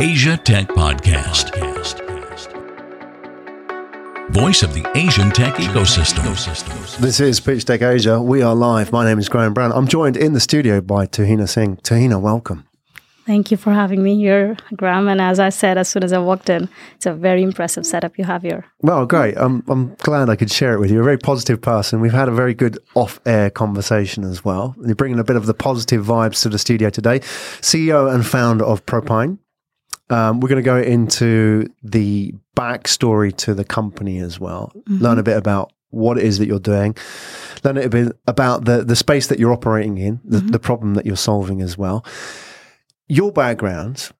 Asia Tech Podcast. Voice of the Asian tech ecosystem. This is Pitch Tech Asia. We are live. My name is Graham Brown. I'm joined in the studio by Tahina Singh. Tahina, welcome. Thank you for having me here, Graham. And as I said, as soon as I walked in, it's a very impressive setup you have here. Well, great. I'm, I'm glad I could share it with you. You're a very positive person. We've had a very good off air conversation as well. You're bringing a bit of the positive vibes to the studio today. CEO and founder of Propine. Um, we're going to go into the backstory to the company as well, mm-hmm. learn a bit about what it is that you're doing, learn a bit about the, the space that you're operating in, the, mm-hmm. the problem that you're solving as well your background,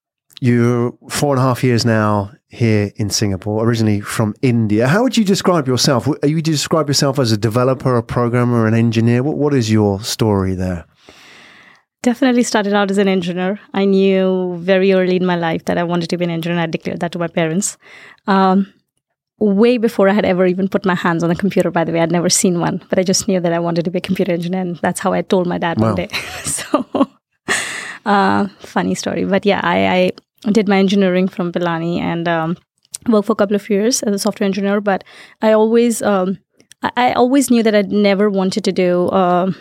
you're four and a half years now here in Singapore, originally from India. How would you describe yourself? Are you describe yourself as a developer, a programmer, an engineer? What What is your story there? Definitely started out as an engineer. I knew very early in my life that I wanted to be an engineer. I declared that to my parents. Um, way before I had ever even put my hands on a computer, by the way. I'd never seen one, but I just knew that I wanted to be a computer engineer. And that's how I told my dad wow. one day. so uh, funny story. But yeah, I, I did my engineering from Pilani and um, worked for a couple of years as a software engineer. But I always, um, I, I, always knew that I'd never wanted to do uh,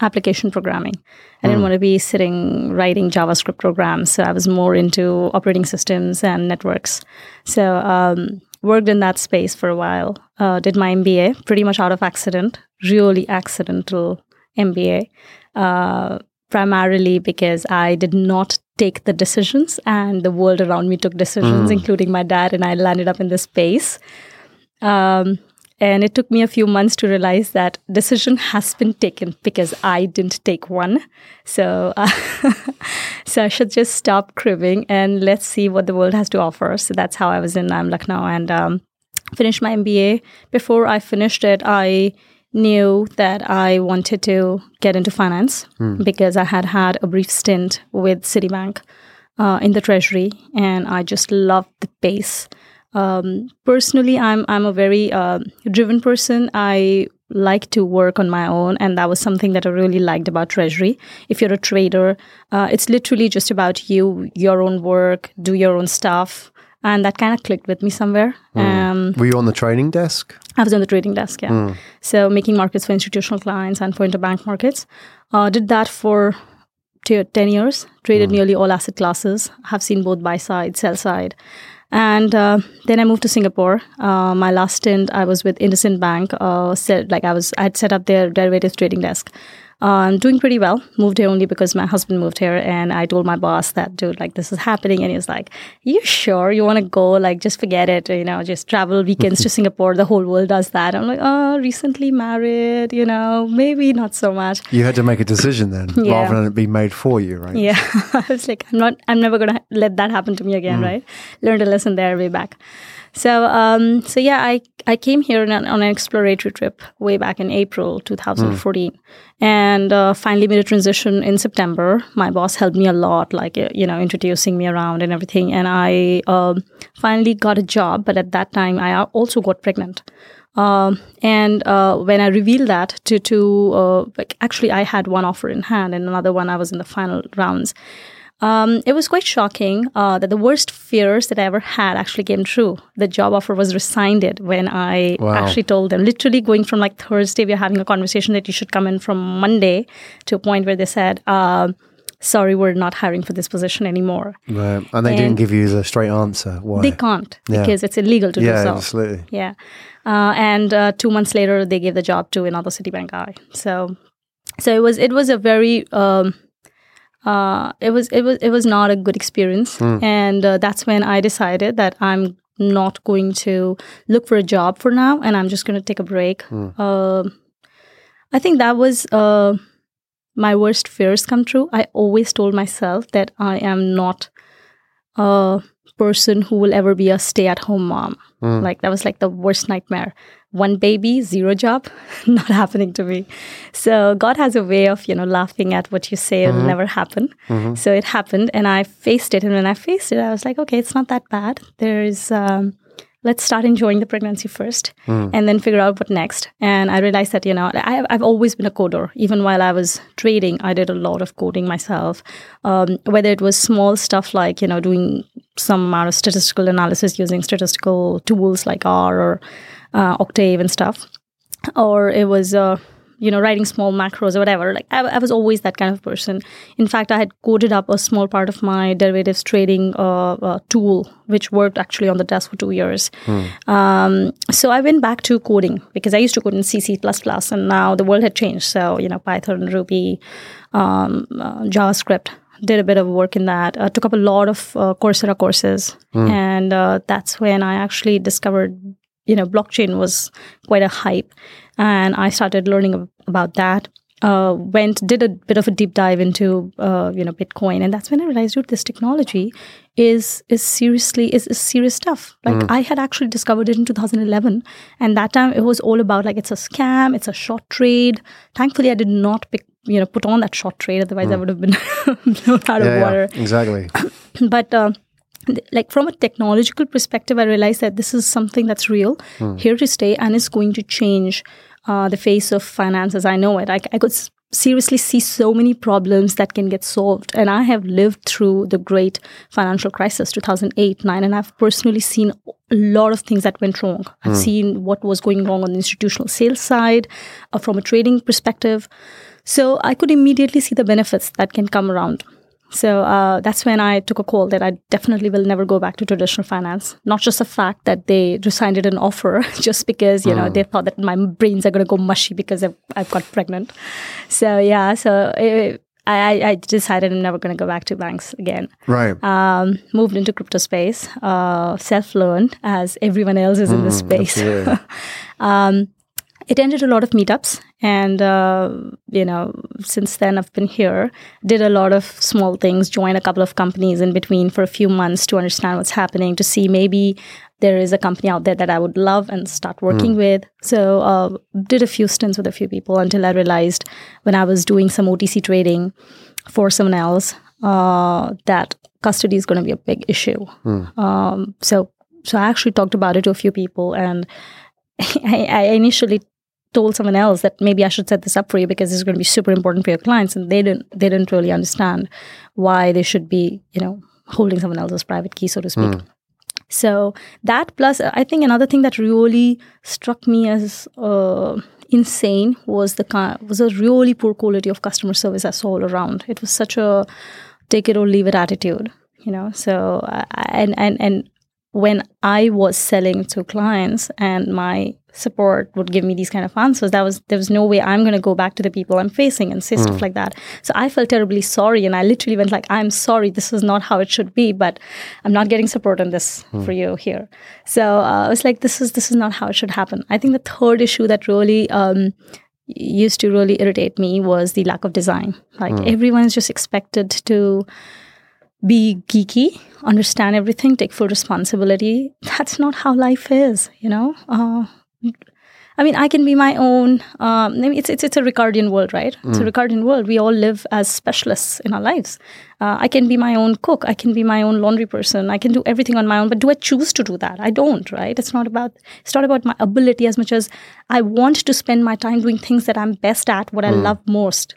application programming. I didn't mm. want to be sitting writing JavaScript programs. So I was more into operating systems and networks. So um, worked in that space for a while. Uh, did my MBA pretty much out of accident, really accidental MBA. Uh, primarily because I did not take the decisions and the world around me took decisions, mm. including my dad, and I landed up in this space. Um, and it took me a few months to realize that decision has been taken because I didn't take one. So, uh, so I should just stop cribbing and let's see what the world has to offer. So that's how I was in um, Lucknow and um, finished my MBA. Before I finished it, I knew that I wanted to get into finance mm. because I had had a brief stint with Citibank uh, in the treasury, and I just loved the pace. Um, personally, I'm I'm a very uh, driven person. I like to work on my own, and that was something that I really liked about treasury. If you're a trader, uh, it's literally just about you, your own work, do your own stuff and that kind of clicked with me somewhere. Mm. Um, Were you on the trading desk? I was on the trading desk, yeah. Mm. So making markets for institutional clients and for interbank markets. Uh, did that for two, 10 years, traded mm. nearly all asset classes, have seen both buy side, sell side. And uh, then I moved to Singapore. Uh, my last stint, I was with IndusInd Bank. Uh, set, like I was, I had set up their derivatives trading desk. I'm um, doing pretty well. Moved here only because my husband moved here, and I told my boss that, dude, like this is happening, and he was like, "You sure you want to go? Like, just forget it. You know, just travel weekends to Singapore. The whole world does that." I'm like, "Oh, recently married. You know, maybe not so much." You had to make a decision then, yeah. rather than it be made for you, right? Yeah, I was like, I'm not. I'm never gonna let that happen to me again, mm. right? Learned a lesson there way back. So, um, so yeah, I, I came here on an, on an, exploratory trip way back in April 2014, mm. and uh, finally made a transition in September. My boss helped me a lot, like uh, you know, introducing me around and everything, and I um, finally got a job. But at that time, I also got pregnant. Um, and uh, when I revealed that to to uh, like actually, I had one offer in hand, and another one I was in the final rounds. Um, it was quite shocking uh, that the worst fears that I ever had actually came true. The job offer was rescinded when I wow. actually told them, literally going from like Thursday, we are having a conversation that you should come in from Monday to a point where they said, uh, sorry, we're not hiring for this position anymore. Right. And they and didn't give you the straight answer. Why? They can't yeah. because it's illegal to yeah, do so. absolutely. Yeah. Uh, and uh, two months later, they gave the job to another Citibank guy. So, so it was it was a very um, uh, it was it was it was not a good experience, mm. and uh, that's when I decided that I'm not going to look for a job for now, and I'm just going to take a break. Mm. Uh, I think that was uh, my worst fears come true. I always told myself that I am not a person who will ever be a stay-at-home mom. Mm. Like that was like the worst nightmare one baby, zero job, not happening to me. So God has a way of, you know, laughing at what you say mm-hmm. will never happen. Mm-hmm. So it happened and I faced it. And when I faced it, I was like, okay, it's not that bad. There's, um, let's start enjoying the pregnancy first mm. and then figure out what next. And I realized that, you know, I, I've always been a coder. Even while I was trading, I did a lot of coding myself. Um, whether it was small stuff like, you know, doing some amount of statistical analysis using statistical tools like R or uh, Octave and stuff, or it was uh, you know writing small macros or whatever. Like I, I, was always that kind of person. In fact i had coded up a small part of my derivatives trading uh, uh, tool which worked actually on the desk for two years. Mm. um, so i went back to coding because i used to code in cc++ and now the world had changed. So you know python ruby um, uh, javascript did a bit of work in that. Uh, took up a lot of uh, coursera courses. Mm. and uh, that's when i actually discovered you know blockchain was quite a hype and I started learning about that. Uh, went did a bit of a deep dive into uh, you know Bitcoin, and that's when I realized, dude, this technology is is seriously is, is serious stuff. Like mm. I had actually discovered it in 2011, and that time it was all about like it's a scam, it's a short trade. Thankfully, I did not pick you know put on that short trade, otherwise mm. I would have been blown out yeah, of water. Yeah, exactly. but uh, like from a technological perspective, I realized that this is something that's real, mm. here to stay, and is going to change uh, the face of finance as I know it. I, I could s- seriously see so many problems that can get solved. And I have lived through the great financial crisis, 2008 9, and I've personally seen a lot of things that went wrong. I've mm. seen what was going wrong on the institutional sales side, uh, from a trading perspective. So I could immediately see the benefits that can come around. So uh, that's when I took a call that I definitely will never go back to traditional finance. Not just the fact that they rescinded an offer just because you mm. know they thought that my brains are going to go mushy because I've, I've, got pregnant. So yeah, so it, I, I decided I'm never going to go back to banks again. Right. Um, moved into crypto space. Uh, Self learned as everyone else is mm, in this space. um, attended a lot of meetups and uh, you know since then i've been here did a lot of small things joined a couple of companies in between for a few months to understand what's happening to see maybe there is a company out there that i would love and start working mm. with so uh, did a few stints with a few people until i realized when i was doing some otc trading for someone else uh, that custody is going to be a big issue mm. um, so so i actually talked about it to a few people and I, I initially told someone else that maybe I should set this up for you because this is going to be super important for your clients, and they didn't they didn't really understand why they should be you know holding someone else's private key, so to speak. Mm. So that plus, I think another thing that really struck me as uh, insane was the was a really poor quality of customer service I saw all around. It was such a take it or leave it attitude, you know. So and and and when I was selling to clients and my support would give me these kind of answers, that was there was no way I'm going to go back to the people I'm facing and say mm. stuff like that. So I felt terribly sorry, and I literally went like, "I'm sorry, this is not how it should be, but I'm not getting support on this mm. for you here." So uh, I was like, "This is this is not how it should happen." I think the third issue that really um, used to really irritate me was the lack of design. Like mm. everyone's just expected to be geeky, understand everything, take full responsibility. That's not how life is, you know. Uh, I mean, I can be my own. Um, I mean, it's it's it's a Ricardian world, right? Mm. It's a mm. Ricardian world. We all live as specialists in our lives. Uh, I can be my own cook. I can be my own laundry person. I can do everything on my own. But do I choose to do that? I don't, right? It's not about it's not about my ability as much as I want to spend my time doing things that I'm best at, what mm. I love most.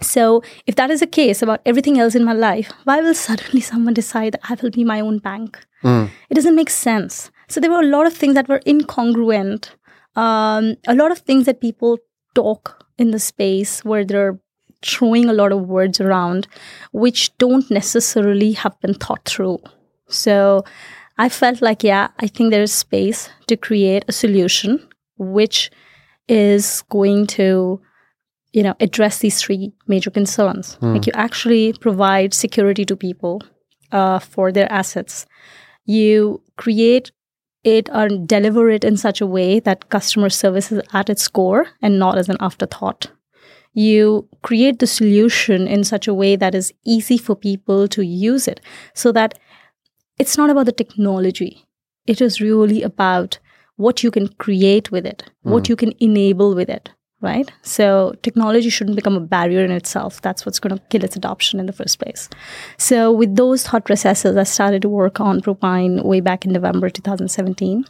So, if that is the case about everything else in my life, why will suddenly someone decide that I will be my own bank? Mm. It doesn't make sense. So, there were a lot of things that were incongruent, um, a lot of things that people talk in the space where they're throwing a lot of words around, which don't necessarily have been thought through. So, I felt like, yeah, I think there is space to create a solution which is going to you know address these three major concerns mm. like you actually provide security to people uh, for their assets you create it or deliver it in such a way that customer service is at its core and not as an afterthought you create the solution in such a way that is easy for people to use it so that it's not about the technology it is really about what you can create with it mm. what hmm. you can enable with it right? So technology shouldn't become a barrier in itself. That's what's going to kill its adoption in the first place. So with those thought processes, I started to work on Propine way back in November 2017.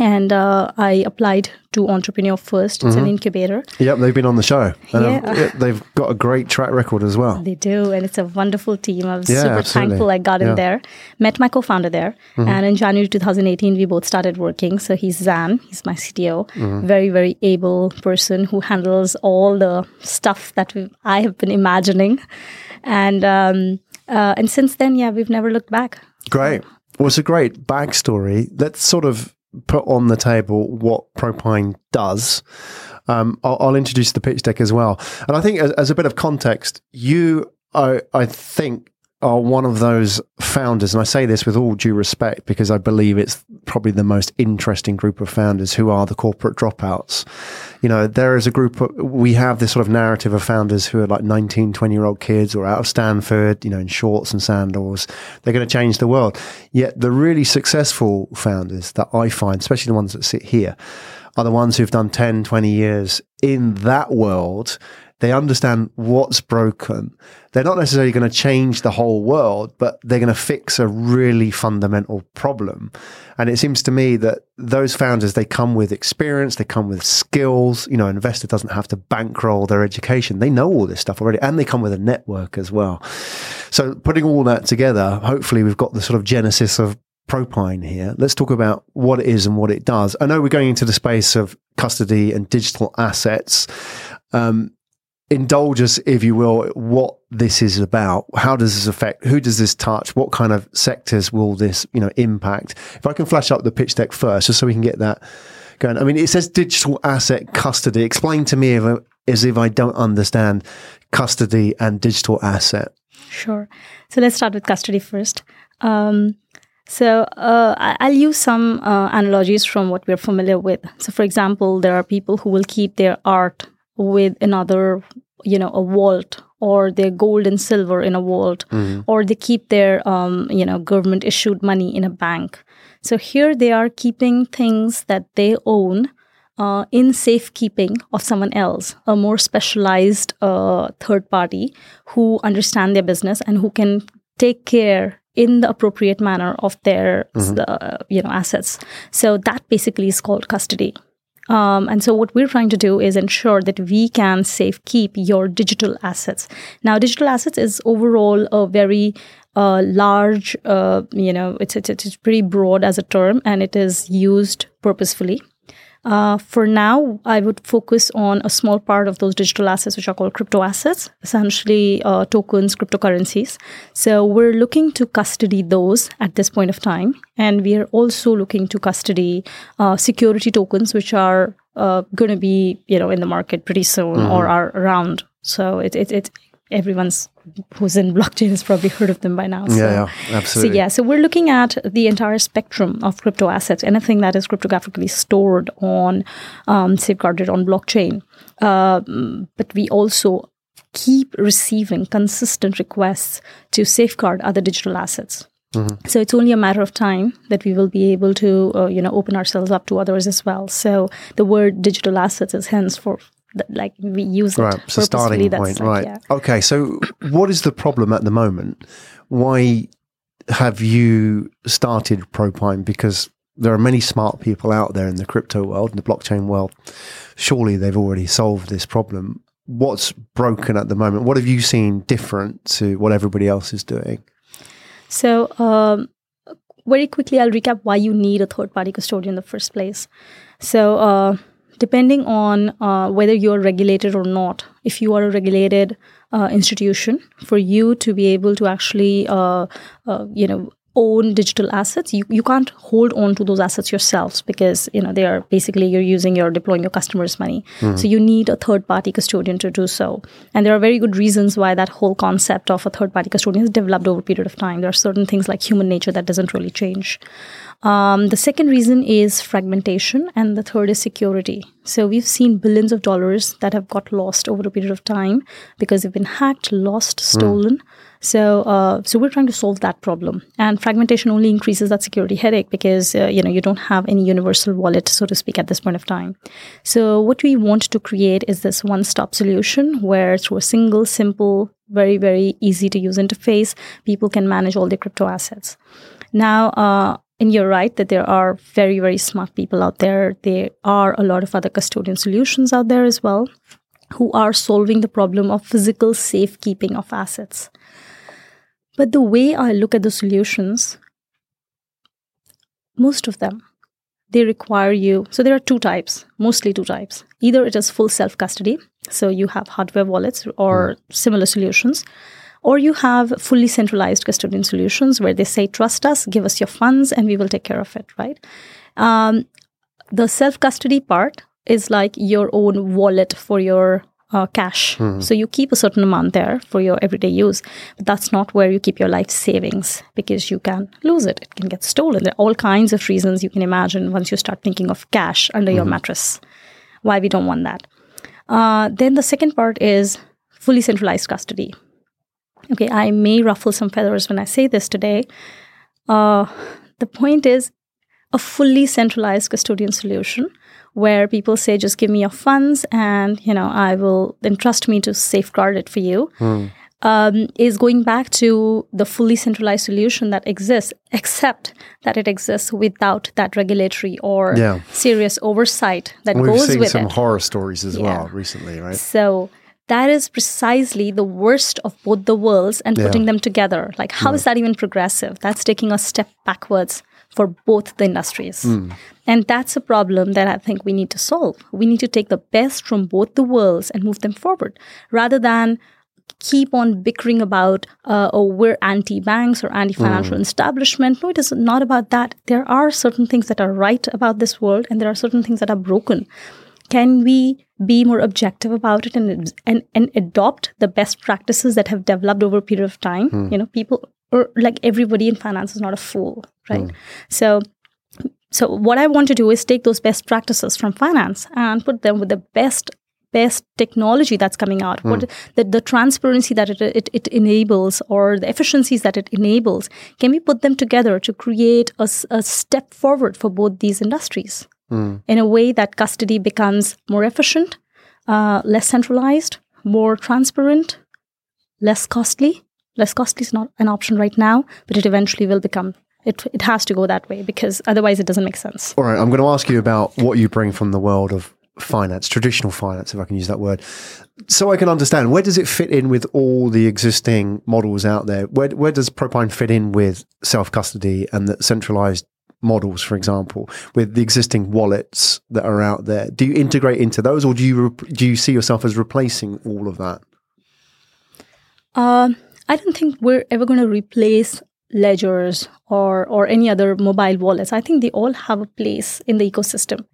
And uh, I applied to Entrepreneur First. It's an incubator. Yep, they've been on the show. And Yeah. they've got a great track record as well. They do, and it's a wonderful team. I was Yeah, super absolutely. thankful I got Yeah. in there. Met my co-founder there, and in January 2018, we both started working. So he's Zan, he's my CTO, very very able person who handles all the stuff that I have been imagining, and um, uh, and since then, yeah, we've never looked back. Great. Well, it's a great backstory. Let's sort of put on the table what Propine does. Um, I'll, I'll introduce the pitch deck as well. And I think, as, as a bit of context, you, I, I think, are one of those founders, and I say this with all due respect because I believe it's probably the most interesting group of founders who are the corporate dropouts. You know, there is a group of, we have this sort of narrative of founders who are like 19, 20 year old kids or out of Stanford, you know, in shorts and sandals. They're going to change the world. Yet the really successful founders that I find, especially the ones that sit here, are the ones who've done 10, 20 years in that world. They understand what's broken. They're not necessarily going to change the whole world, but they're going to fix a really fundamental problem. And it seems to me that those founders, they come with experience, they come with skills. You know, an investor doesn't have to bankroll their education. They know all this stuff already, and they come with a network as well. So putting all that together, hopefully we've got the sort of genesis of Propine here. Let's talk about what it is and what it does. I know we're going into the space of custody and digital assets. Um, indulge us, if you will, what this is about. How does this affect? Who does this touch? What kind of sectors will this, you know, impact? If I can flash up the pitch deck first, just so we can get that going. I mean, it says digital asset custody. Explain to me if, as if I don't understand custody and digital asset. Sure. So let's start with custody first. Um, so uh, I'll use some uh, analogies from what we're familiar with. So, for example, there are people who will keep their art with another, you know, a vault, or their gold and silver in a vault, or they keep their, um, you know, government issued money in a bank. So here they are keeping things that they own uh, in safekeeping of someone else, a more specialized uh, third party who understand their business and who can take care in the appropriate manner of their uh, you know assets. So that basically is called custody. Um, and so what we're trying to do is ensure that we can safe keep your digital assets. Now, digital assets is overall a very uh, large, uh, you know, it's, it's it's pretty broad as a term, and it is used purposefully. Uh, for now, I would focus on a small part of those digital assets, which are called crypto assets, essentially uh, tokens, cryptocurrencies. So we're looking to custody those at this point of time, and we are also looking to custody uh, security tokens, which are uh, going to be, you know, in the market pretty soon or are around. So it it, it everyone's who's in blockchain has probably heard of them by now. So. Yeah, yeah, absolutely. So yeah, so we're looking at the entire spectrum of crypto assets, anything that is cryptographically stored on, um, safeguarded on blockchain. Um, but we also keep receiving consistent requests to safeguard other digital assets. So it's only a matter of time that we will be able to, uh, you know, open ourselves up to others as well. So the word digital assets is henceforth like we use it Right, it's a starting. Point, like, right? yeah. Okay, so what is the problem at the moment? Why have you started Propine? Because there are many smart people out there in the crypto world, in the blockchain world. Surely they've already solved this problem. What's broken at the moment? What have you seen different to what everybody else is doing? So, um, very quickly, I'll recap why you need a third party custodian in the first place. So, uh, depending on uh, whether you're regulated or not, if you are a regulated uh, institution, for you to be able to actually, uh, uh, you know, own digital assets you, you can't hold on to those assets yourselves because you know they are basically you're using your deploying your customers money. So you need a third party custodian to do so. And there are very good reasons why that whole concept of a third party custodian has developed over a period of time. There are certain things like human nature that doesn't really change. Um, the second reason is fragmentation, and the third is security. So we've seen billions of dollars that have got lost over a period of time because they've been hacked, lost, stolen. So, uh, so we're trying to solve that problem. And fragmentation only increases that security headache because uh, you know you don't have any universal wallet, so to speak, at this point of time. So, what we want to create is this one-stop solution where, through a single, simple, very very easy to use interface, people can manage all their crypto assets. Now. Uh, and you're right that there are very, very smart people out there. There are a lot of other custodian solutions out there as well who are solving the problem of physical safekeeping of assets. But the way I look at the solutions, most of them, they require you. So there are two types, mostly two types. Either it is full self custody, so you have hardware wallets or similar solutions, or you have fully centralized custodian solutions where they say, trust us, give us your funds, and we will take care of it, right? Um, the self custody part is like your own wallet for your uh, cash. So you keep a certain amount there for your everyday use. But that's not where you keep your life savings because you can lose it. It can get stolen. There are all kinds of reasons you can imagine once you start thinking of cash under your mattress. Why we don't want that. Uh, then the second part is fully centralized custody. Okay, I may ruffle some feathers when I say this today. Uh, the point is a fully centralized custodian solution where people say just give me your funds and you know i will entrust me to safeguard it for you um, is going back to the fully centralized solution that exists except that it exists without that regulatory or Yeah. serious oversight that We've goes seen with some it horror stories as Yeah. well recently, right? so that is precisely the worst of both the worlds and Yeah. putting them together. Like, how is that even progressive? That's taking a step backwards for both the industries. Hmm. And that's a problem that I think we need to solve. We need to take the best from both the worlds and move them forward rather than keep on bickering about, uh, oh, we're anti banks or anti financial hmm. establishment. No, it is not about that. There are certain things that are right about this world, and there are certain things that are broken. Can we be more objective about it and, and, and adopt the best practices that have developed over a period of time? Hmm. You know, people, or like everybody in finance is not a fool, right? Hmm. So, so what I want to do is take those best practices from finance and put them with the best best technology that's coming out. Hmm. What the, the transparency that it, it, it enables or the efficiencies that it enables can we put them together to create a, a step forward for both these industries? Hmm. In a way that custody becomes more efficient uh, less centralized more transparent less costly less costly is not an option right now but it eventually will become it, it has to go that way because otherwise it doesn't make sense All right, I'm going to ask you about what you bring from the world of finance, traditional finance, if I can use that word, so I can understand where does it fit in with all the existing models out there? Where where does Propine fit in with self custody and the centralized models, for example, with the existing wallets that are out there? Do you integrate into those, or do you rep- do you see yourself as replacing all of that? Um, I don't think we're ever going to replace ledgers or or any other mobile wallets. I think they all have a place in the ecosystem.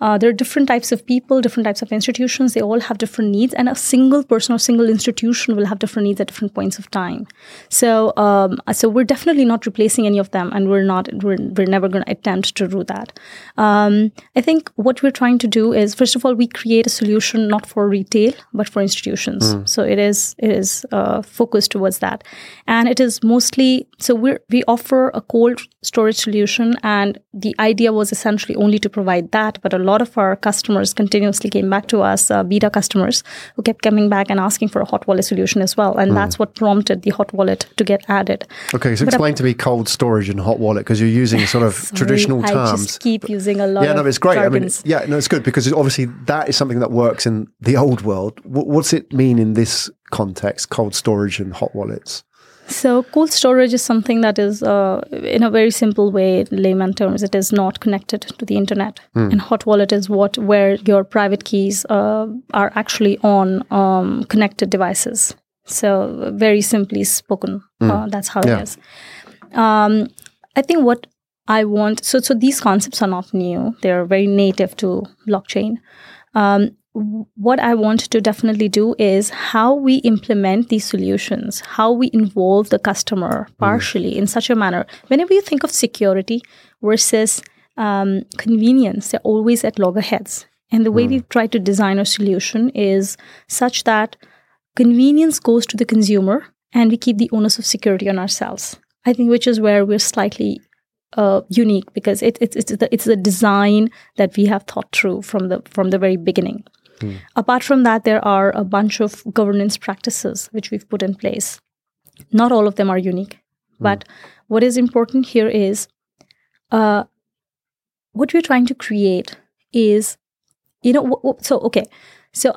Uh, there are different types of people, different types of institutions. They all have different needs, and a single person or single institution will have different needs at different points of time. So, um, so we're definitely not replacing any of them, and we're not. We're, we're never going to attempt to do that. Um, I think what we're trying to do is, first of all, we create a solution not for retail but for institutions. So it is it is uh, focused towards that, and it is mostly so we we offer a cold storage solution, and the idea was essentially only to provide that. But a lot of our customers continuously came back to us, uh, beta customers, who kept coming back and asking for a hot wallet solution as well, and that's what prompted the hot wallet to get added. Okay, so But, uh, explain to me cold storage and hot wallet because you're using sort of Sorry, traditional I terms. just keep using a lot. yeah, no, it's great. I mean, yeah, no, it's good because obviously that is something that works in the old world. What, what's it mean in this context? Cold storage and hot wallets. So, cold storage is something that is, uh, in a very simple way, in layman terms, it is not connected to the internet. And hot wallet is what where your private keys uh, are actually on um, connected devices. So, very simply spoken, uh, that's how Yeah. it is. Um, I think what I want so so these concepts are not new; they're very native to blockchain. Um, what I want to definitely do is how we implement these solutions, how we involve the customer partially in such a manner. Whenever you think of security versus um, convenience, they're always at loggerheads. And the way we've tried to design our solution is such that convenience goes to the consumer and we keep the onus of security on ourselves. I think which is where we're slightly uh, unique because it, it, it's the it's the design that we have thought through from the from the very beginning. Apart from that, there are a bunch of governance practices which we've put in place. Not all of them are unique, but what is important here is uh, what we're trying to create is, you know, w- w- so okay, so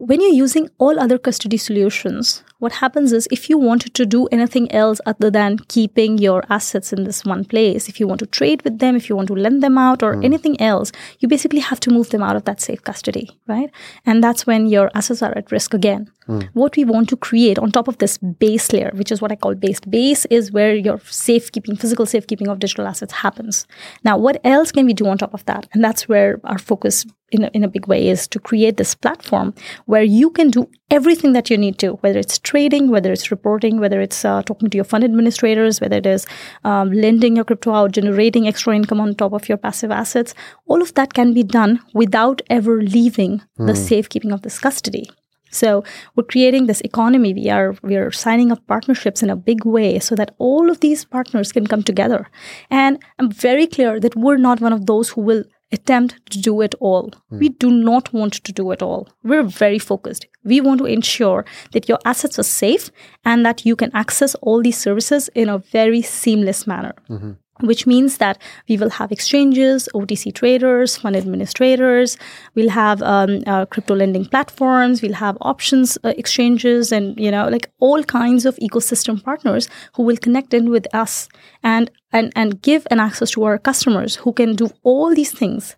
when you're using all other custody solutions, what happens is if you wanted to do anything else other than keeping your assets in this one place, if you want to trade with them, if you want to lend them out or hmm. anything else, you basically have to move them out of that safe custody, right? And that's when your assets are at risk again. What we want to create on top of this base layer, which is what I call base. Base is where your safekeeping, physical safekeeping of digital assets happens. Now, what else can we do on top of that? And that's where our focus in a, in a big way is to create this platform where you can do everything that you need to, whether it's trading, whether it's reporting, whether it's uh, talking to your fund administrators, whether it is um, lending your crypto out, generating extra income on top of your passive assets. All of that can be done without ever leaving the safekeeping of this custody. So we're creating this economy. We are we are signing up partnerships in a big way so that all of these partners can come together. And I'm very clear that we're not one of those who will attempt to do it all. Hmm. We do not want to do it all. We're very focused. We want to ensure that your assets are safe and that you can access all these services in a very seamless manner mm-hmm. Which means that we will have exchanges, OTC traders, fund administrators. We'll have um, uh, crypto lending platforms. We'll have options uh, exchanges, and you know, like all kinds of ecosystem partners who will connect in with us and and and give an access to our customers who can do all these things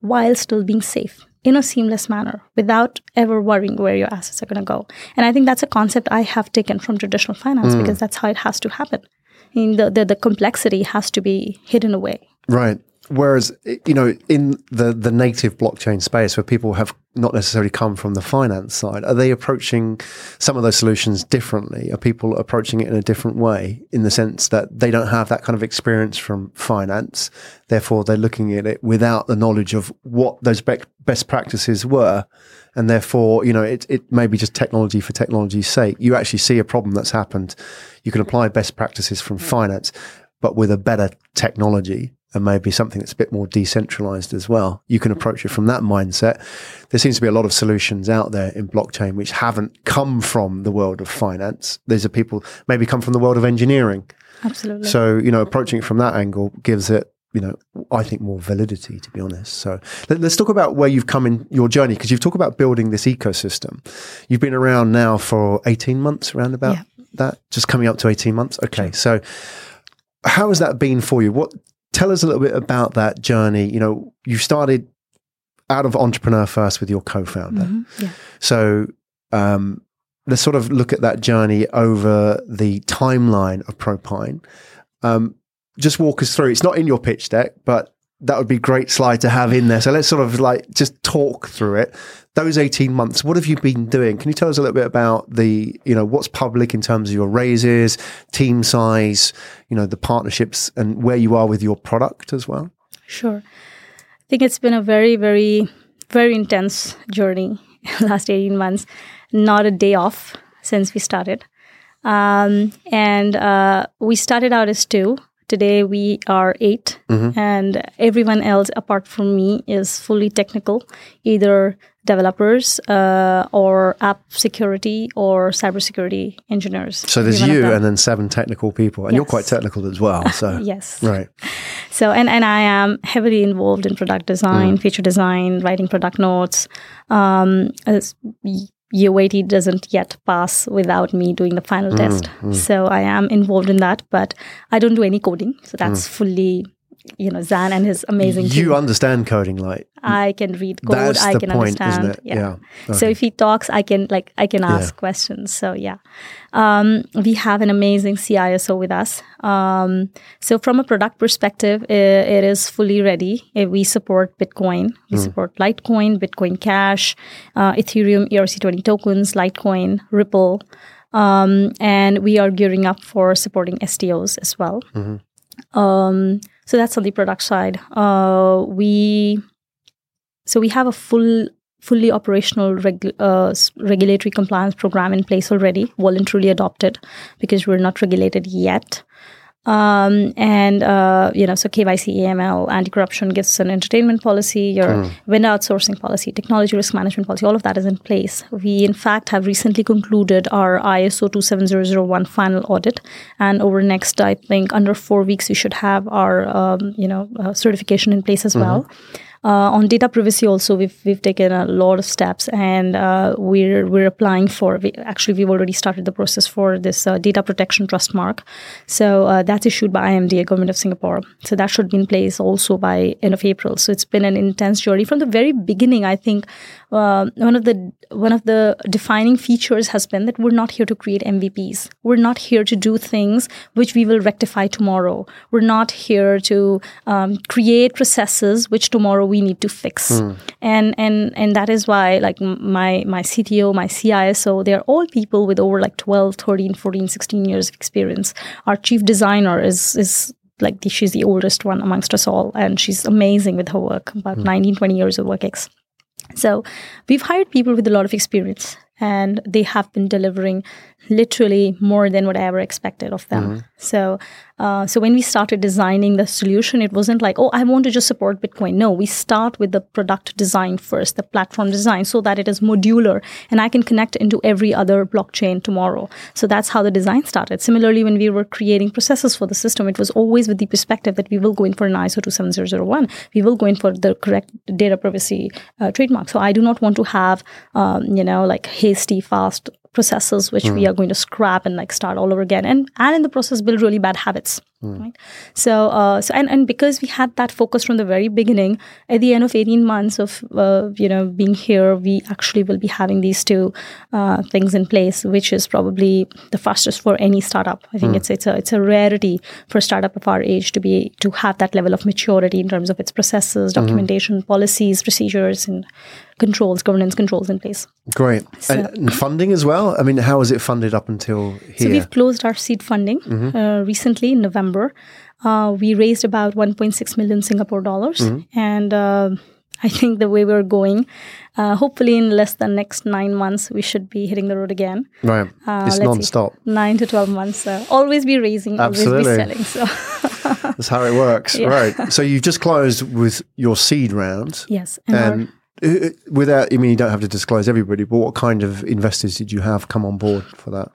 while still being safe in a seamless manner without ever worrying where your assets are going to go. And I think that's a concept I have taken from traditional finance because that's how it has to happen. The, the, the complexity has to be hidden away. Right. Whereas, you know, in the, the native blockchain space where people have not necessarily come from the finance side, are they approaching some of those solutions differently? Are people approaching it in a different way in the sense that they don't have that kind of experience from finance? Therefore, they're looking at it without the knowledge of what those bec- best practices were. And therefore, you know, it, it may be just technology for technology's sake. You actually see a problem that's happened. You can apply best practices from mm. finance, but with a better technology and maybe something that's a bit more decentralized as well. You can approach it from that mindset. There seems to be a lot of solutions out there in blockchain which haven't come from the world of finance. These are people maybe come from the world of engineering. Absolutely. So, you know, approaching it from that angle gives it, you know, I think more validity, to be honest. So let, us talk about where you've come in your journey because you've talked about building this ecosystem. You've been around now for 18 months, around about Yeah. that, just coming up to 18 months. Okay. So how has that been for you? What, tell us a little bit about that journey. You know, you started out of entrepreneur first with your co-founder. Mhm. Yeah. So um, let's sort of look at that journey over the timeline of Propine. Um, just walk us through. It's not in your pitch deck, but that would be great slide to have in there. So let's sort of like just talk through it. Those 18 months, what have you been doing? Can you tell us a little bit about the, you know, what's public in terms of your raises, team size, you know, the partnerships and where you are with your product as well? Sure. I think it's been a very, very, very intense journey last 18 months. Not a day off since we started. Um, and uh, we started out as two. Today we are 8 and everyone else apart from me is fully technical, either developers uh, or app security or cybersecurity engineers. So there's Every one of you and then seven technical people, and you're quite technical as well. So yes, right, So and and I am heavily involved in product design, feature design, writing product notes. Um, as UAT doesn't yet pass without me doing the final mm, test. Mm. So I am involved in that, but I don't do any coding. So that's mm. fully, you know, Zan and his amazing team. you understand coding, like I can read code. that's I the can point, understand. isn't it? Yeah. So if he talks, I can like I can ask questions. So yeah, um, we have an amazing CISO with us. Um, so from a product perspective, i it is fully ready. Uh, We support Bitcoin, we support Litecoin, Bitcoin Cash, uh, Ethereum ERC20 tokens, Litecoin, Ripple, um, and we are gearing up for supporting STOs as well. Um, so that's on the product side. Uh, we so we have a full fully operational uh, regulatory compliance program in place already voluntarily adopted because we're not regulated yet Um, and uh, you know, so KYC, AML, anti-corruption, gifts and entertainment policy, your vendor outsourcing policy, technology risk management policy, all of that is in place. We, in fact, have recently concluded our ISO 27001 final audit, and over next, I think, under four weeks, we should have our um, you know uh, certification in place as well. Uh, on data privacy, also we've we've taken a lot of steps, and uh, we're we're applying for. We, actually, we've already started the process for this uh, data protection trust mark. So that's issued by IMDA, Government of Singapore. So that should be in place also by end of April. So it's been an intense journey from the very beginning. I think uh, one of the one of the defining features has been that we're not here to create MVPs. We're not here to do things which we will rectify tomorrow. We're not here to um, create processes which tomorrow we need to fix. And and and that is why like my my CTO, my CISO, they're all people with over like 12, 13, 14, 16 years of experience. Our chief designer is is like the, she's the oldest one amongst us all and she's amazing with her work about 19 20 years of work ex so we've hired people with a lot of experience and they have been delivering literally more than what I ever expected of them. So, uh, so when we started designing the solution, it wasn't like, oh, I want to just support Bitcoin. No, we start with the product design first, the platform design, so that it is modular and I can connect into every other blockchain tomorrow. So that's how the design started. Similarly, when we were creating processes for the system, it was always with the perspective that we will go in for an ISO 27001. We will go in for the correct data privacy uh, trademark. So I do not want to have, um, you know, like hasty, fast processes which we hmm. are going to scrap and like start all over again. And and in the process build really bad habits right so uh, so and, and because we had that focus from the very beginning at the end of 18 months of uh, you know being here we actually will be having these two uh, things in place which is probably the fastest for any startup i think it's it's a it's a rarity for a startup of our age to be to have that level of maturity in terms of its processes documentation policies procedures and controls governance controls in place Great. and, and funding as well? I mean, how is it funded up until here? So we've closed our seed funding uh, recently in November. Uh, we raised about 1.6 million Singapore dollars, and uh, I think the way we're going, uh, hopefully in less than next nine months, we should be hitting the road again. right. Uh, it's let's see. non-stop. Nine to 12 months. Uh, always be raising, Absolutely. always be selling. So That's how it works. Yeah. Right. So you've just closed with your seed round. yes, and, And uh, without, I mean, you don't have to disclose everybody, but what kind of investors did you have come on board for that?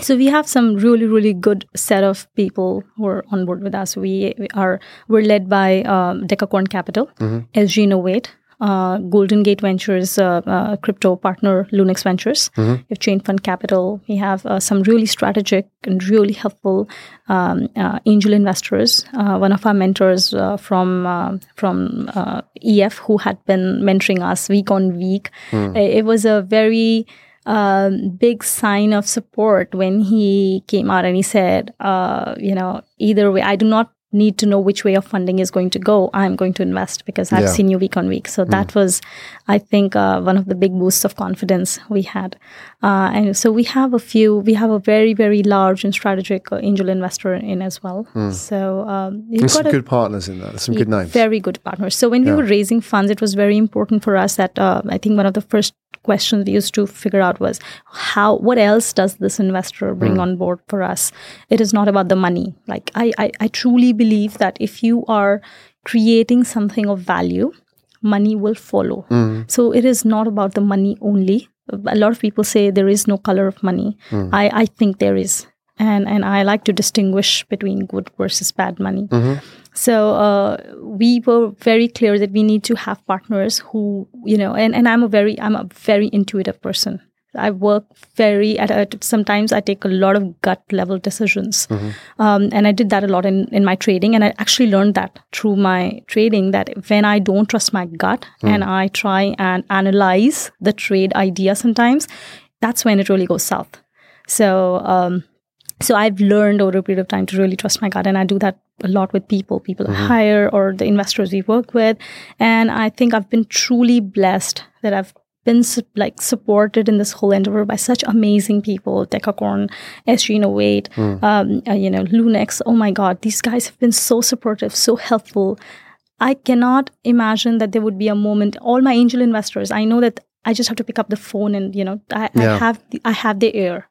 So we have some really, really good set of people who are on board with us. We, we are we're led by um, Decacorn Capital, SG Innovate, uh, Golden Gate Ventures, uh, uh, crypto partner Lunex Ventures. We have Chain Fund Capital. We have uh, some really strategic and really helpful um, uh, angel investors. Uh, one of our mentors uh, from uh, from uh, EF, who had been mentoring us week on week, it, it was a very um, big sign of support when he came out and he said, uh, you know, either way, I do not need to know which way of funding is going to go. I'm going to invest because I've Yeah. seen you week on week. So that was, I think, uh, one of the big boosts of confidence we had. Uh, and so we have a few, we have a very, very large and strategic uh, angel investor in as well. So um, There's some a- good partners in. There's some good names. very good partners. So when we were raising funds, it was very important for us that uh, I think one of the first questions we used to figure out was how what else does this investor bring hmm. on board for us? It is not about the money. Like I, I, I truly believe that if you are creating something of value, money will follow. Hmm. So it is not about the money only. A lot of people say there is no color of money. Hmm. I, I think there is. And and I like to distinguish between good versus bad money. So uh, we were very clear that we need to have partners who, you know, and, and I'm a very I'm a very intuitive person. I work very at sometimes I take a lot of gut level decisions, um, and I did that a lot in in my trading, and I actually learned that through my trading that when I don't trust my gut and I try and analyze the trade idea, sometimes that's when it really goes south. So. Um, so I've learned over a period of time to really trust my gut, and I do that a lot with people, people I hire or the investors we work with, and I think I've been truly blessed that I've been like supported in this whole endeavor by such amazing people, Decacorn, SG Innovate, um, uh, you know, Lunex. Oh my God, these guys have been so supportive, so helpful. I cannot imagine that there would be a moment. All my angel investors, I know that I just have to pick up the phone and you know I, Yeah. I have the, I have their ear.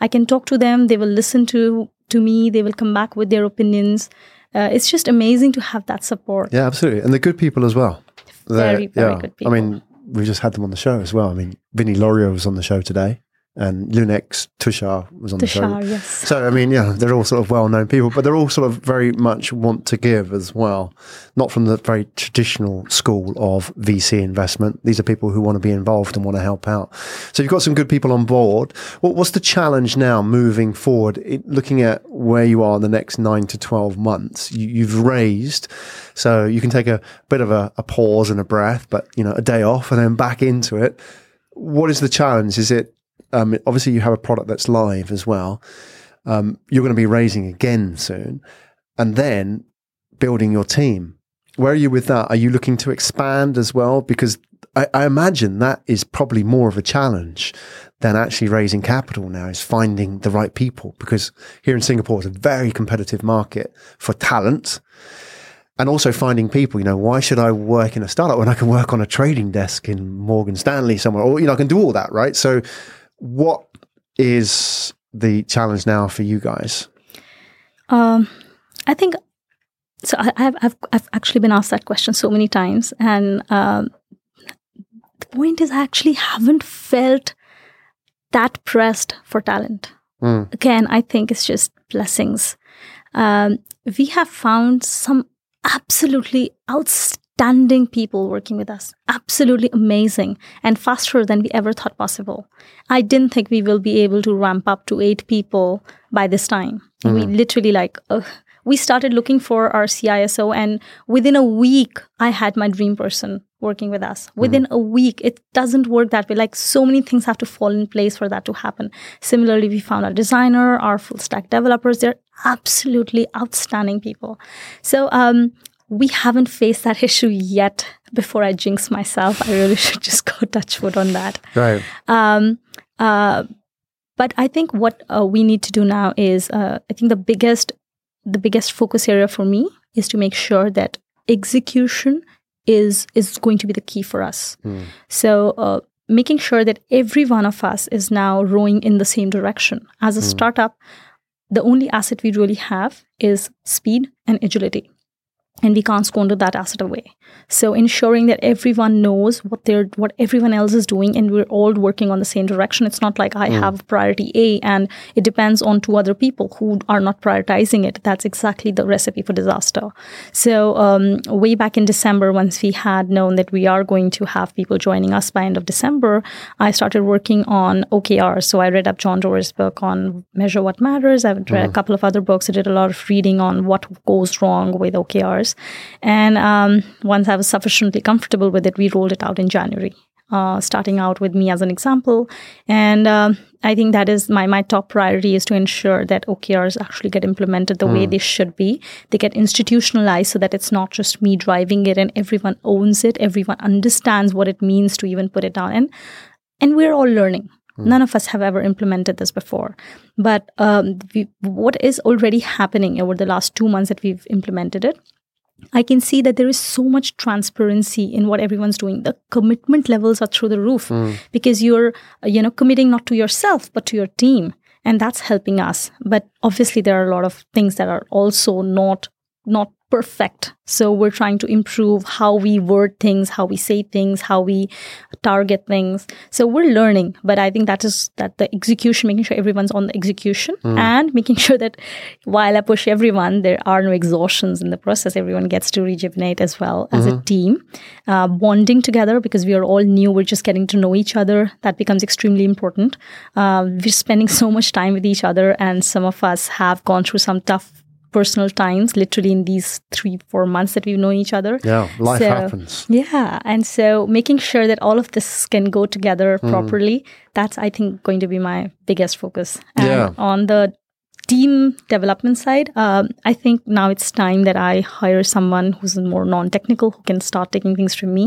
I can talk to them. They will listen to to me. They will come back with their opinions. Uh, it's just amazing to have that support. Yeah, absolutely. And they're good people as well. They're- Very, very good people. I mean, we just had them on the show as well. I mean, Vinny Lauria was on the show today, and Lunex Tushar was on the show. Yes. So I mean, yeah, they're all sort of well-known people, but they're all sort of very much want to give as well. Not from the very traditional school of VC investment. These are people who want to be involved and want to help out. So you've got some good people on board. What, what's the challenge now moving forward? It, looking at where you are in the next nine to twelve months, you, you've raised, so you can take a bit of a, a pause and a breath, but you know, a day off and then back into it. What is the challenge? Is it um, obviously you have a product that's live as well. Um, you're going to be raising again soon, and then building your team. Where are you with that? Are you looking to expand as well? Because I, I imagine that is probably more of a challenge than actually raising capital now is finding the right people because here in Singapore it's a very competitive market for talent and also finding people, you know, why should I work in a startup when I can work on a trading desk in Morgan Stanley somewhere or, you know, I can do all that, right? So what is the challenge now for you guys? Um, I think so. I, I've, I've I've actually been asked that question so many times, and um, the point is, I actually haven't felt that pressed for talent. Mm. Again, I think it's just blessings. Um, we have found some absolutely outstanding people working with us, absolutely amazing, and faster than we ever thought possible. I didn't think we will be able to ramp up to eight people by this time. We literally like. Uh, we started looking for our CISO, and within a week, I had my dream person working with us. Within a week, it doesn't work that way. Like so many things have to fall in place for that to happen. Similarly, we found our designer, our full stack developers. They're absolutely outstanding people. So, um, we haven't faced that issue yet. Before I jinx myself, I really should just go touch wood on that. Right. Um, uh, but I think what uh, we need to do now is, uh, I think the biggest, the biggest focus area for me is to make sure that execution is is going to be the key for us. So. Uh, Making sure that every one of us is now rowing in the same direction. As a startup, the only asset we really have is speed and agility and we can't squander that asset away. So ensuring that everyone knows what they're what everyone else is doing and we're all working on the same direction. It's not like i have priority a and it depends on two other people who are not prioritizing it. That's exactly the recipe for disaster. So um, way back in december once we had known that we are going to have people joining us by end of december i started working on okrs so i read up john doerr's book on measure what matters. I've read a couple of other books. I did a lot of reading on what goes wrong with okrs and um, once I was sufficiently comfortable with it, we rolled it out in January. Uh, starting out with me as an example, and um, I think that is my my top priority is to ensure that OKRs actually get implemented the way they should be. They get institutionalized so that it's not just me driving it and everyone owns it. Everyone understands what it means to even put it down, and and we're all learning. None of us have ever implemented this before. But um, we, what is already happening over the last two months that we've implemented it, I can see that there is so much transparency in what everyone's doing. The commitment levels are through the roof because you're, uh, you know, committing not to yourself but to your team, and that's helping us. But obviously, there are a lot of things that are also not not perfect. So we're trying to improve how we word things, how we say things, how we target things. So we're learning, but I think that is that the execution, making sure everyone's on the execution and making sure that while I push everyone, there are no exhaustions in the process. Everyone gets to rejuvenate as well as a team, uh, bonding together because we are all new. We're just getting to know each other. That becomes extremely important. Uh, we're spending so much time with each other, and some of us have gone through some tough personal times literally in these three four months that we've known each other Yeah, life So- happens. yeah and so making sure that all of this can go together properly that's i think going to be my biggest focus and Yeah. on the team development side um, i think now it's time that i hire someone who's more non-technical who can start taking things from me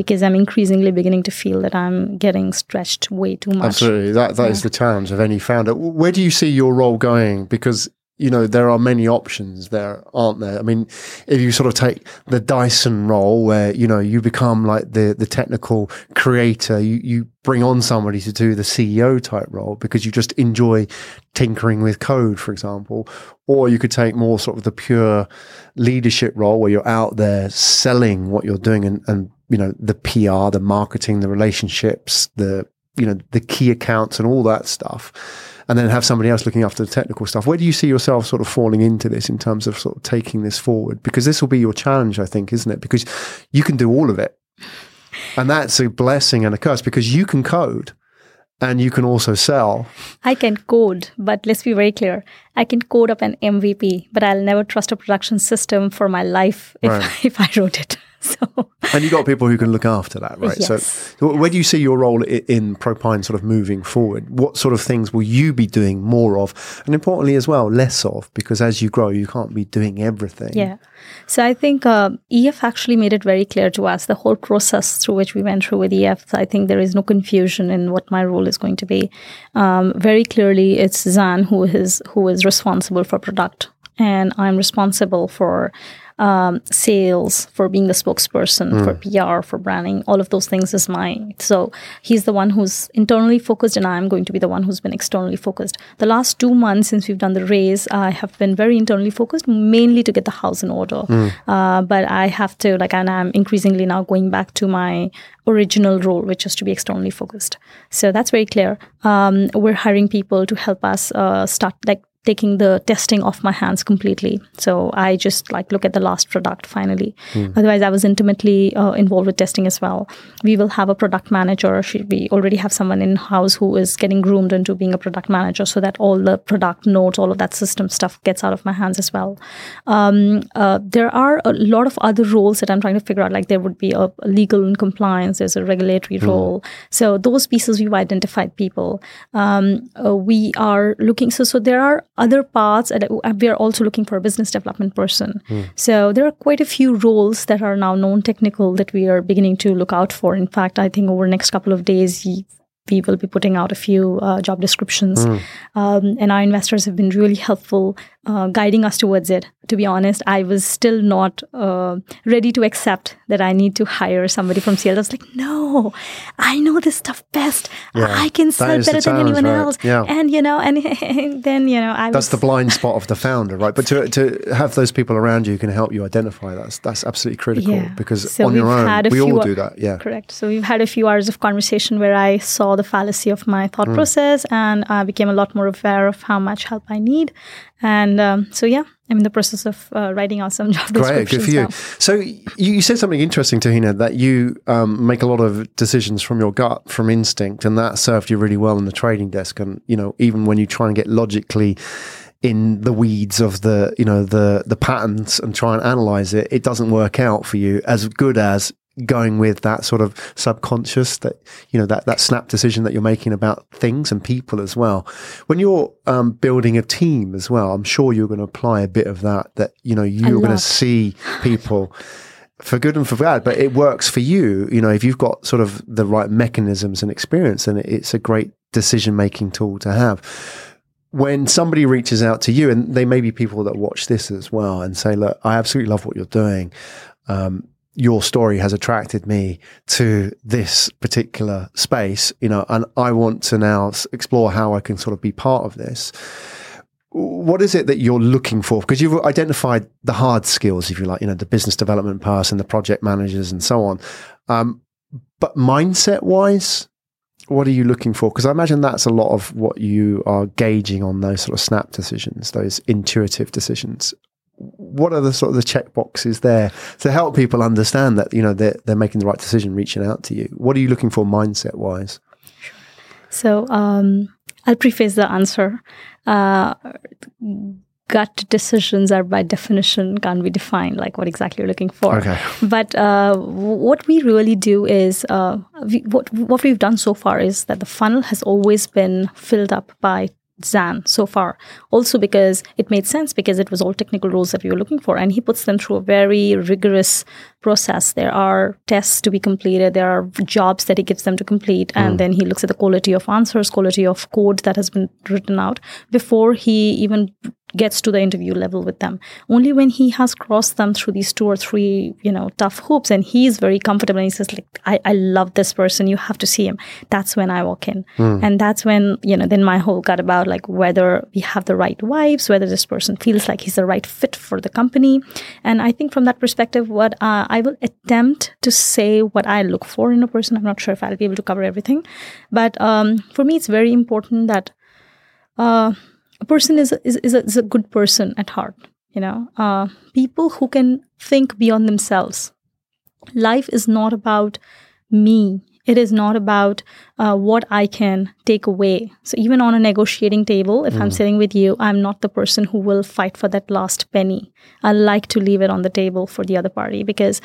because i'm increasingly beginning to feel that i'm getting stretched way too much Absolutely. That that is the challenge of any founder. Where do you see your role going? Because you know, there are many options there, aren't there? I mean, if you sort of take the Dyson role where, you know, you become like the, the technical creator, you, you bring on somebody to do the CEO type role because you just enjoy tinkering with code, for example. Or you could take more sort of the pure leadership role where you're out there selling what you're doing and, and you know, the PR, the marketing, the relationships, the, you know, the key accounts and all that stuff and then have somebody else looking after the technical stuff. Where do you see yourself sort of falling into this in terms of sort of taking this forward? Because this will be your challenge, I think, isn't it? Because you can do all of it. And that's a blessing and a curse because you can code and you can also sell. I can code, but let's be very clear. I can code up an MVP, but I'll never trust a production system for my life if, right. if I wrote it. So, and you got people who can look after that, right? Yes. So, where do you see your role in Propine sort of moving forward? What sort of things will you be doing more of, and importantly as well, less of? Because as you grow, you can't be doing everything. Yeah. So I think uh, EF actually made it very clear to us the whole process through which we went through with EF. I think there is no confusion in what my role is going to be. Um, very clearly, it's Zan who is who is responsible for product, and I'm responsible for um, sales, for being the spokesperson, mm. for PR, for branding, all of those things is mine. So he's the one who's internally focused, and I'm going to be the one who's been externally focused. The last two months since we've done the raise, I have been very internally focused, mainly to get the house in order. Mm. Uh, but I have to, like, and I'm increasingly now going back to my original role, which is to be externally focused. So that's very clear. Um, we're hiring people to help us uh, start, like, taking the testing off my hands completely. So I just like look at the last product finally. Mm. Otherwise, I was intimately uh, involved with testing as well. We will have a product manager. We already have someone in house who is getting groomed into being a product manager, so that all the product notes, all of that system stuff gets out of my hands as well. Um, uh, there are a lot of other roles that I'm trying to figure out. Like there would be a legal and compliance. There's a regulatory mm. role. So those pieces we've identified people. Um, uh, we are looking. So so there are other parts we are also looking for a business development person mm. so there are quite a few roles that are now non technical that we are beginning to look out for in fact i think over the next couple of days we will be putting out a few uh, job descriptions mm. um, and our investors have been really helpful uh, guiding us towards it. To be honest, I was still not uh, ready to accept that I need to hire somebody from Seattle. I was like, no, I know this stuff best. Yeah, I can sell better than anyone right. else. Yeah. And, you know, and, and then, you know, I was That's was, the blind spot of the founder, right? But to, to have those people around you who can help you identify that's, that's absolutely critical yeah. because so on your own, we all do that. Yeah. Correct. So we've had a few hours of conversation where I saw the fallacy of my thought mm. process and I became a lot more aware of how much help I need and um, so, yeah, I'm in the process of uh, writing out some job Great, good for you. Now. So you, you, said something interesting, Tahina, that you um, make a lot of decisions from your gut, from instinct, and that served you really well in the trading desk. And you know, even when you try and get logically in the weeds of the you know the the patterns and try and analyze it, it doesn't work out for you as good as going with that sort of subconscious that you know that that snap decision that you're making about things and people as well. When you're um, building a team as well i'm sure you're going to apply a bit of that that you know you're going to see people for good and for bad but it works for you. You know if you've got sort of the right mechanisms and experience then it's a great decision making tool to have. When somebody reaches out to you and they may be people that watch this as well and say look i absolutely love what you're doing. Um, your story has attracted me to this particular space, you know, and I want to now explore how I can sort of be part of this. What is it that you're looking for? Because you've identified the hard skills, if you like, you know, the business development person, the project managers, and so on. Um, but mindset wise, what are you looking for? Because I imagine that's a lot of what you are gauging on those sort of snap decisions, those intuitive decisions what are the sort of the check boxes there to help people understand that you know they're, they're making the right decision reaching out to you? What are you looking for mindset wise so um, i'll preface the answer. Uh, gut decisions are by definition can't be defined like what exactly you're looking for. Okay. but uh, what we really do is uh, we, what, what we've done so far is that the funnel has always been filled up by Zan so far. Also because it made sense because it was all technical roles that we were looking for. And he puts them through a very rigorous process. There are tests to be completed, there are jobs that he gives them to complete. And mm. then he looks at the quality of answers, quality of code that has been written out before he even gets to the interview level with them. Only when he has crossed them through these two or three you know tough hoops and he's very comfortable and he says like i, I love this person. You have to see him. That's when i walk in. And that's when you know then my whole gut about like whether we have the right vibes whether this person feels like he's the right fit for the company. And i think from that perspective what uh, i will attempt to say what i look for in a person. I'm not sure if i'll be able to cover everything. But um, for me it's very important that uh, a person is a, is, is, a, is a good person at heart you know? Uh, people who can think beyond themselves. Life is not about me it is not about uh, what i can take away. So even on a negotiating table if i'm sitting with you i'm not the person who will fight for that last penny. I like to leave it on the table for the other party because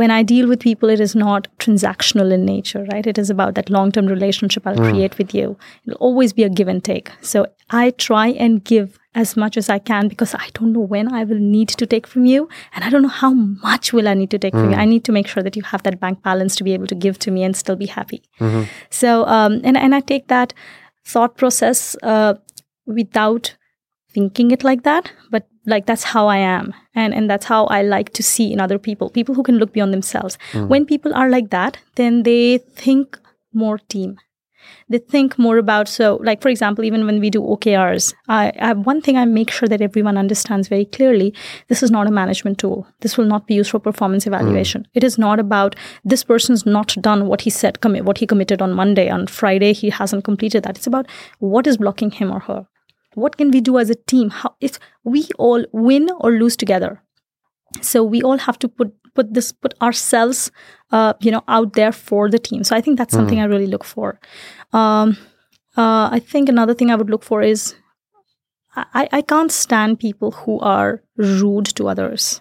when i deal with people it is not transactional in nature right? It is about that long-term relationship i'll create with you. It'll always be a give and take. So i try and give as much as I can because I don't know when I will need to take from you and I don't know how much will I need to take from you. I need to make sure that you have that bank balance to be able to give to me and still be happy. So um, and and I take that thought process uh, without thinking it like that, but like that's how I am, and and that's how I like to see in other people. People who can look beyond themselves. When people are like that, then they think more team they think more about so like for example even when we do okrs I, I one thing i make sure that everyone understands very clearly this is not a management tool. This will not be used for performance evaluation. Hmm. It is not about this person's not done what he said commit what he committed on monday on friday he hasn't completed that. It's about what is blocking him or her. What can we do as a team? How if we all win or lose together so we all have to put put this put ourselves uh, you know out there for the team. So i think that's something i really look for. Um, uh, i think another thing i would look for is I, I can't stand people who are rude to others.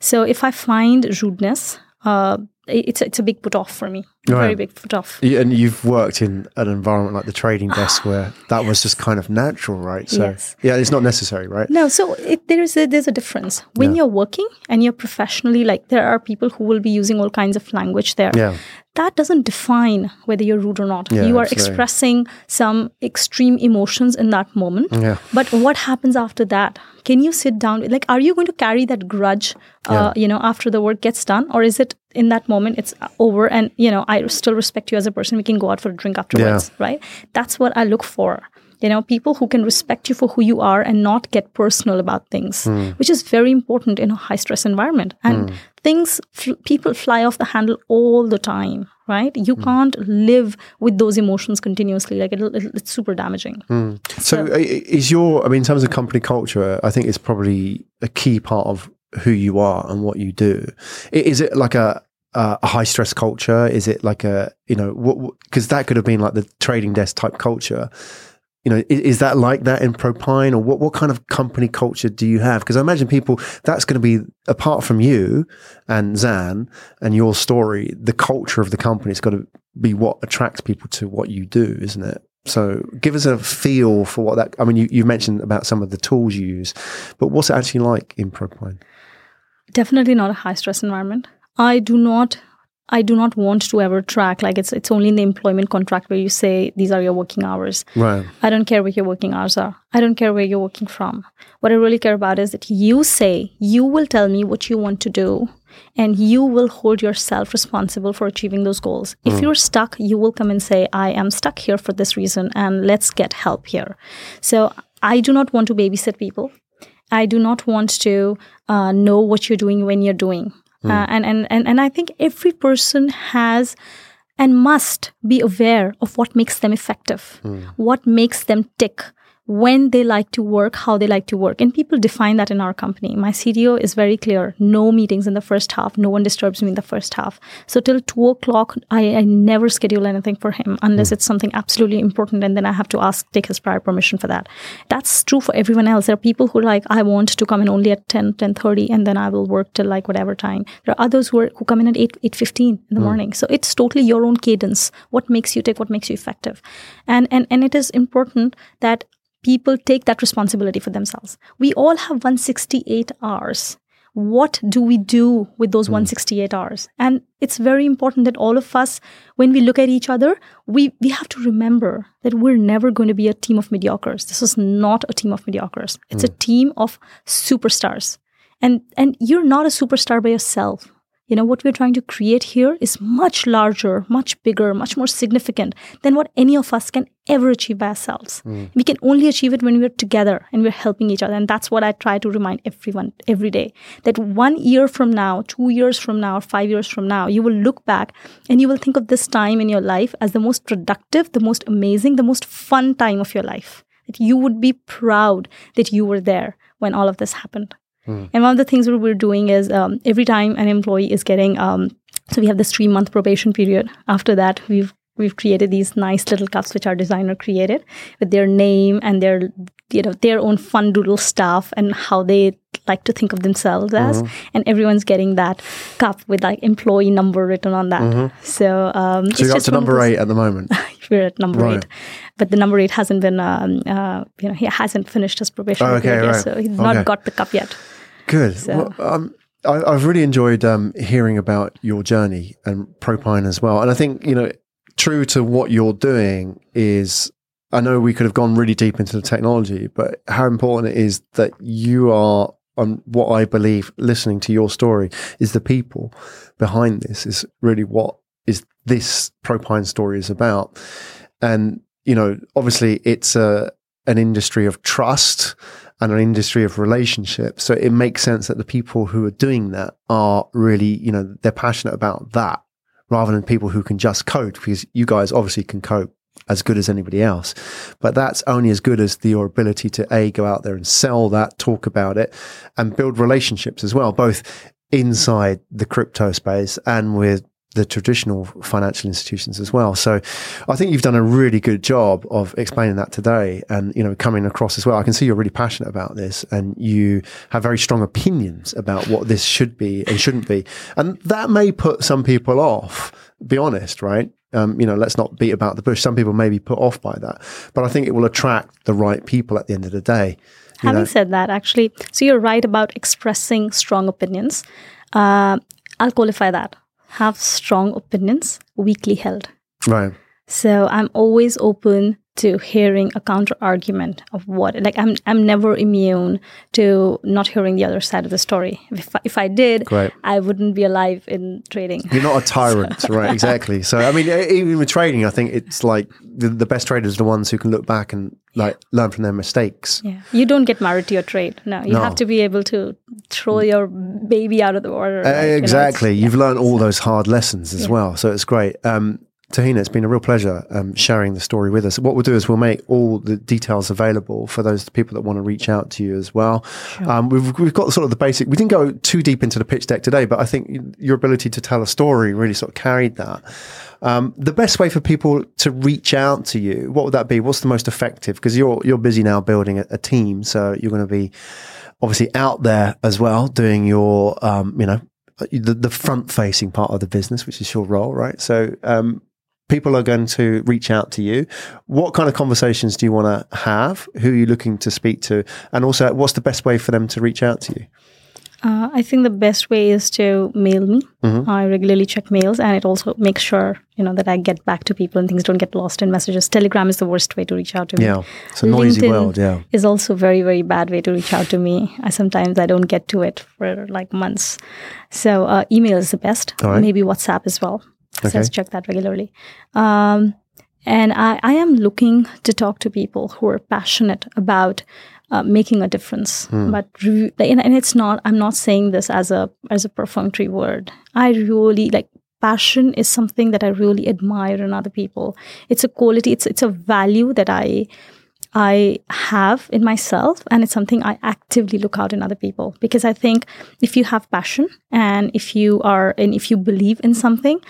So if i find rudeness uh, it's it's a big put off for me very Right. big put off And you've worked in an environment like the trading desk where that was just kind of natural, right? So Yes. yeah, it's not necessary, right? No, so it, there is a, there's a difference when you're working and you're professionally like there are people who will be using all kinds of language there. Yeah. That doesn't define whether you're rude or not. Yeah, you are absolutely. expressing some extreme emotions in that moment. Yeah. But what happens after that? Can you sit down? Like, are you going to carry that grudge, uh, you know, after the work gets done, or is it in that moment it's over and you know I still respect you as a person? We can go out for a drink afterwards, right? That's what I look for. You know people who can respect you for who you are and not get personal about things hmm. which is very important in a high stress environment. And hmm. things fl- people fly off the handle all the time right? You hmm. can't live with those emotions continuously. Like it'll, it'll, it's super damaging. So, i- uh, i- is your, I mean, in terms of company culture, I think it's probably a key part of who you are and what you do. Is it like a, a a high stress culture? Is it like a, you know, because that could have been like the trading desk type culture. You know, is, is that like that in Propine or what, what kind of company culture do you have? Because I imagine people, that's going to be, apart from you and Zan and your story, the culture of the company has got to be what attracts people to what you do, isn't it? So give us a feel for what that, I mean, you, you mentioned about some of the tools you use, but what's it actually like in Propine? definitely not a high stress environment i do not i do not want to ever track like it's it's only in the employment contract where you say these are your working hours Right. I don't care what your working hours are. I don't care where you're working from. What I really care about is that you say, you will tell me what you want to do, and you will hold yourself responsible for achieving those goals. If you're stuck, you will come and say, I am stuck here for this reason, and let's get help here. So I do not want to babysit people. I do not want to uh, know what you're doing when you're doing. Uh, and, and, and, and I think every person has and must be aware of what makes them effective, what makes them tick, when they like to work, how they like to work. And people define that in our company. My CDO is very clear no meetings in the first half, no one disturbs me in the first half. So till two o'clock, I, I never schedule anything for him unless hmm. it's something absolutely important. And then I have to ask, take his prior permission for that. That's true for everyone else. There are people who are like, I want to come in only at 10, 10.30 and then I will work till like whatever time. There are others who, are, who come in at 8, 8.15 in the hmm. morning. So it's totally your own cadence. What makes you tick, what makes you effective. And, and, and it is important that people take that responsibility for themselves. We all have 168 hours. what do we do with those hmm. 168 hours? And it's very important that all of us when we look at each other we we have to remember that we're never going to be a team of mediocres. This is not a team of mediocres. It's a hmm. team of superstars. And and you're not a superstar by yourself you know what we're trying to create here is much larger much bigger much more significant than what any of us can ever achieve by ourselves. Hmm. We can only achieve it when we're together and we're helping each other. And that's what i try to remind everyone every day that one year from now two years from now five years from now you will look back and you will think of this time in your life as the most productive the most amazing the most fun time of your life. That you would be proud that you were there when all of this happened and one of the things that we're doing is um, every time an employee is getting, um, so we have this three month probation period. After that, we've we've created these nice little cups which our designer created with their name and their you know their own fun doodle stuff and how they like to think of themselves as and everyone's getting that cup with like employee number written on that so um So you're up to number eight at the moment. we're at number Right. eight but the number eight hasn't been um uh you know he hasn't finished his probation Oh, okay, period yet right. so he's Okay. not got the cup yet Good. So- Well, um, I, I've really enjoyed um, hearing about your journey and Propine as well. And I think, you know, true to what you're doing is I know we could have gone really deep into the technology, but how important it is that you are on what I believe listening to your story is the people behind this is really what is this Propine story is about. And, you know, obviously it's a, an industry of trust and an industry of relationships. So it makes sense that the people who are doing that are really, you know, they're passionate about that rather than people who can just code because you guys obviously can code as good as anybody else. But that's only as good as the, your ability to A, go out there and sell that, talk about it and build relationships as well, both inside the crypto space and with the traditional financial institutions as well. So I think you've done a really good job of explaining that today and, you know, coming across as well. I can see you're really passionate about this and you have very strong opinions about what this should be and shouldn't be. And that may put some people off, be honest, right? Um, you know, let's not beat about the bush. Some people may be put off by that, but I think it will attract the right people at the end of the day. Having know? said that, actually, so you're right about expressing strong opinions. Uh, I'll qualify that. Have strong opinions, weakly held. Right. So I'm always open to hearing a counter argument of what like I'm I'm never immune to not hearing the other side of the story. If I, if I did, Great. I wouldn't be alive in trading. You're not a tyrant, right? Exactly. So, I mean, even with trading, I think it's like the, the best traders are the ones who can look back and like learn from their mistakes. Yeah. You don't get married to your trade. No, you No. have to be able to throw your baby out of the water. Uh, like, you know, it's- exactly. yeah. You've learned all those hard lessons as Yeah. well. So it's great. Um, Tahina, it's been a real pleasure um, sharing the story with us. What we'll do is we'll make all the details available for those people that want to reach out to you as well. Um, we've, we've got sort of the basic, we didn't go too deep into the pitch deck today, but I think your ability to tell a story really sort of carried that. Um, the best way for people to reach out to you, what would that be? What's the most effective? Because you're, you're busy now building a, a team. So you're going to be obviously out there as well doing your, um, you know, the, the front facing part of the business, which is your role, right? So, um, people are going to reach out to you. What kind of conversations do you want to have? Who are you looking to speak to? And also, what's the best way for them to reach out to you? Uh, I think the best way is to mail me. Mm-hmm. I regularly check mails, and it also makes sure you know that I get back to people and things don't get lost in messages. Telegram is the worst way to reach out to me. Yeah, it's a noisy LinkedIn world. Yeah, is also very very bad way to reach out to me. I sometimes I don't get to it for like months. So uh, email is the best. Right. Maybe WhatsApp as well. So Okay. I check that regularly. Um, and I, I am looking to talk to people who are passionate about uh, making a difference. But re- and, and it's not. I'm not saying this as a as a perfunctory word. I really like passion is something that I really admire in other people. It's a quality. It's it's a value that I I have in myself, and it's something I actively look out in other people because I think if you have passion and if you are and if you believe in something,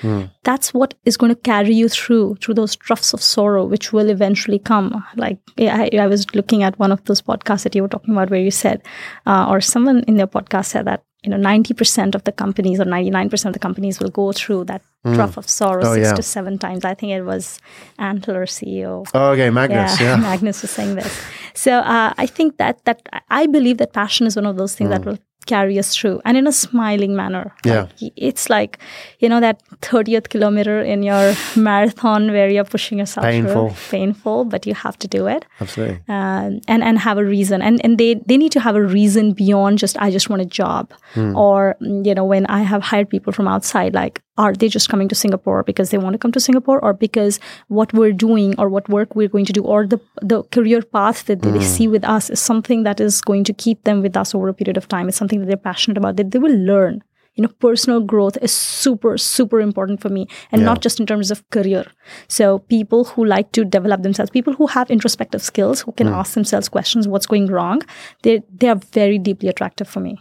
that's what is going to carry you through through those troughs of sorrow, which will eventually come. Like I, I was looking at one of those podcasts that you were talking about, where you said, uh, or someone in their podcast said that you know ninety percent of the companies or ninety nine percent of the companies will go through that trough of sorrow Oh, six yeah. to seven times. I think it was Antler CEO Oh, okay, Magnus. Yeah. Magnus was saying this. So uh, I think that that I believe that passion is one of those things Mm. that will carry us through and in a smiling manner. Yeah. Like, it's like, you know, that 30th kilometer in your marathon where you're pushing yourself Painful. through. Painful, but you have to do it. Absolutely. Um, and and have a reason and and they they need to have a reason beyond just i just want a job or mm, you know when i have hired people from outside like are they just coming to singapore because they want to come to singapore or because what we're doing or what work we're going to do or the the career path that they see with us is something that is going to keep them with us over a period of time it's something that they're passionate about that they will learn. You know personal growth is super super important for me and Yeah. not just in terms of career. So people who like to develop themselves people who have introspective skills who can ask themselves questions what's going wrong they they are very deeply attractive for me.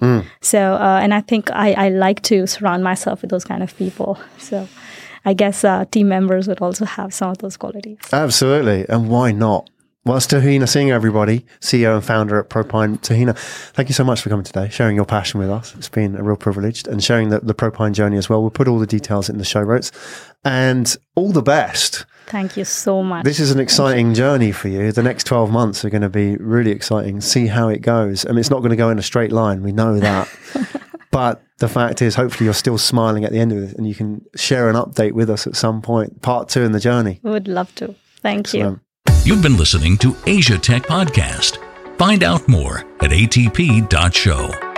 So uh, and i think I, I like to surround myself with those kind of people. So i guess uh, team members would also have some of those qualities. Absolutely. And why not? Well, it's Tahina Singh, everybody, CEO and founder at Propine. Tahina, thank you so much for coming today, sharing your passion with us. It's been a real privilege and sharing the, the Propine journey as well. We'll put all the details in the show notes and all the best. thank you so much This is an exciting journey for you. The next 12 months are going to be really exciting. See how it goes. I mean, it's not going to go in a straight line. We know that. but the fact is, hopefully, you're still smiling at the end of it and you can share an update with us at some point. Part two in the journey. We would love to thank you Excellent. You've been listening to Asia Tech Podcast. Find out more at atp.show.